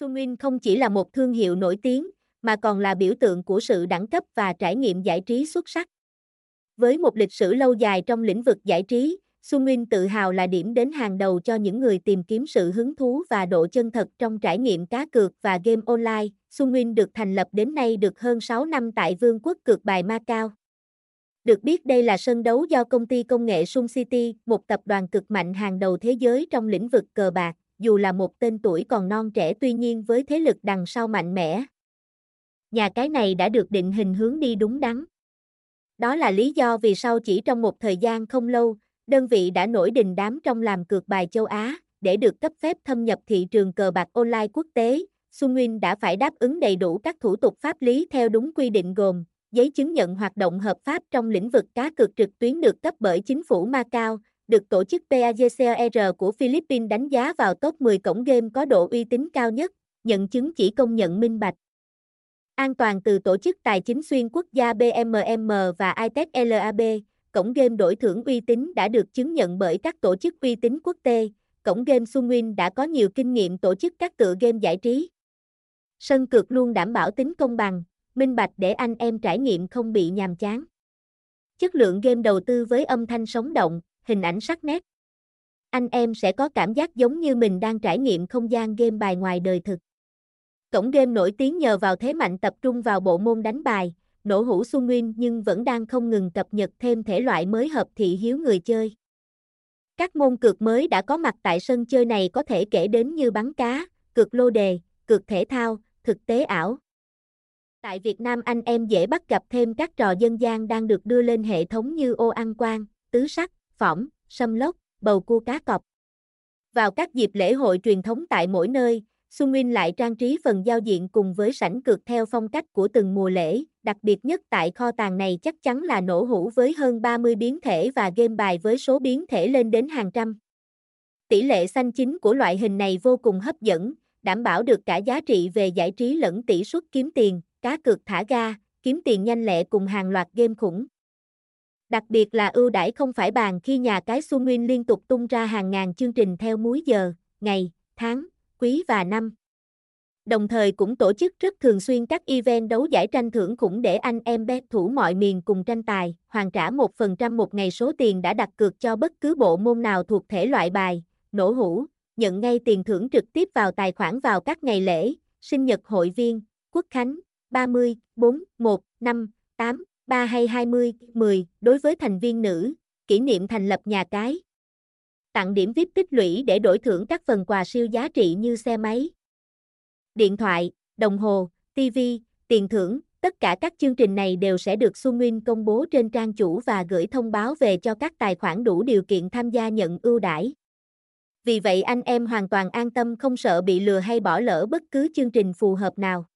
Sunwin không chỉ là một thương hiệu nổi tiếng, mà còn là biểu tượng của sự đẳng cấp và trải nghiệm giải trí xuất sắc. Với một lịch sử lâu dài trong lĩnh vực giải trí, Sunwin tự hào là điểm đến hàng đầu cho những người tìm kiếm sự hứng thú và độ chân thật trong trải nghiệm cá cược và game online. Sunwin được thành lập đến nay được hơn 6 năm tại Vương quốc cược bài Macau. Được biết đây là sân đấu do công ty công nghệ Sun City, một tập đoàn cực mạnh hàng đầu thế giới trong lĩnh vực cờ bạc, dù là một tên tuổi còn non trẻ tuy nhiên với thế lực đằng sau mạnh mẽ. Nhà cái này đã được định hình hướng đi đúng đắn. Đó là lý do vì sau chỉ trong một thời gian không lâu, đơn vị đã nổi đình đám trong làm cược bài châu Á, để được cấp phép thâm nhập thị trường cờ bạc online quốc tế. Sunwin đã phải đáp ứng đầy đủ các thủ tục pháp lý theo đúng quy định gồm giấy chứng nhận hoạt động hợp pháp trong lĩnh vực cá cược trực tuyến được cấp bởi chính phủ Macau, được tổ chức PAGCR của Philippines đánh giá vào top 10 cổng game có độ uy tín cao nhất, nhận chứng chỉ công nhận minh bạch. An toàn từ tổ chức tài chính xuyên quốc gia BMM và ITEC LAB, cổng game đổi thưởng uy tín đã được chứng nhận bởi các tổ chức uy tín quốc tế. Cổng game Sunwin đã có nhiều kinh nghiệm tổ chức các tựa game giải trí. Sân cược luôn đảm bảo tính công bằng, minh bạch để anh em trải nghiệm không bị nhàm chán. Chất lượng game đầu tư với âm thanh sống động, hình ảnh sắc nét. Anh em sẽ có cảm giác giống như mình đang trải nghiệm không gian game bài ngoài đời thực. Cổng game nổi tiếng nhờ vào thế mạnh tập trung vào bộ môn đánh bài, nổ hũ Xuân Nguyên nhưng vẫn đang không ngừng cập nhật thêm thể loại mới hợp thị hiếu người chơi. Các môn cược mới đã có mặt tại sân chơi này có thể kể đến như bắn cá, cược lô đề, cược thể thao, thực tế ảo. Tại Việt Nam anh em dễ bắt gặp thêm các trò dân gian đang được đưa lên hệ thống như ô ăn quan, tứ sắc, phỏng, sâm lốc, bầu cua cá cọp. Vào các dịp lễ hội truyền thống tại mỗi nơi, Xuân Nguyên lại trang trí phần giao diện cùng với sảnh cược theo phong cách của từng mùa lễ, đặc biệt nhất tại kho tàng này chắc chắn là nổ hũ với hơn 30 biến thể và game bài với số biến thể lên đến hàng trăm. Tỷ lệ xanh chính của loại hình này vô cùng hấp dẫn, đảm bảo được cả giá trị về giải trí lẫn tỷ suất kiếm tiền, cá cược thả ga, kiếm tiền nhanh lẹ cùng hàng loạt game khủng. Đặc biệt là ưu đãi không phải bàn khi nhà cái Su Nguyên liên tục tung ra hàng ngàn chương trình theo múi giờ, ngày, tháng, quý và năm. Đồng thời cũng tổ chức rất thường xuyên các event đấu giải tranh thưởng khủng để anh em bet thủ mọi miền cùng tranh tài, hoàn trả 1% một ngày số tiền đã đặt cược cho bất cứ bộ môn nào thuộc thể loại bài, nổ hũ, nhận ngay tiền thưởng trực tiếp vào tài khoản vào các ngày lễ, sinh nhật hội viên, quốc khánh, 30, 4, 1, 5, 8, 3 hay 20, 10, đối với thành viên nữ, kỷ niệm thành lập nhà cái. Tặng điểm VIP tích lũy để đổi thưởng các phần quà siêu giá trị như xe máy, điện thoại, đồng hồ, TV, tiền thưởng, tất cả các chương trình này đều sẽ được Xuân Nguyên công bố trên trang chủ và gửi thông báo về cho các tài khoản đủ điều kiện tham gia nhận ưu đãi. Vì vậy anh em hoàn toàn an tâm không sợ bị lừa hay bỏ lỡ bất cứ chương trình phù hợp nào.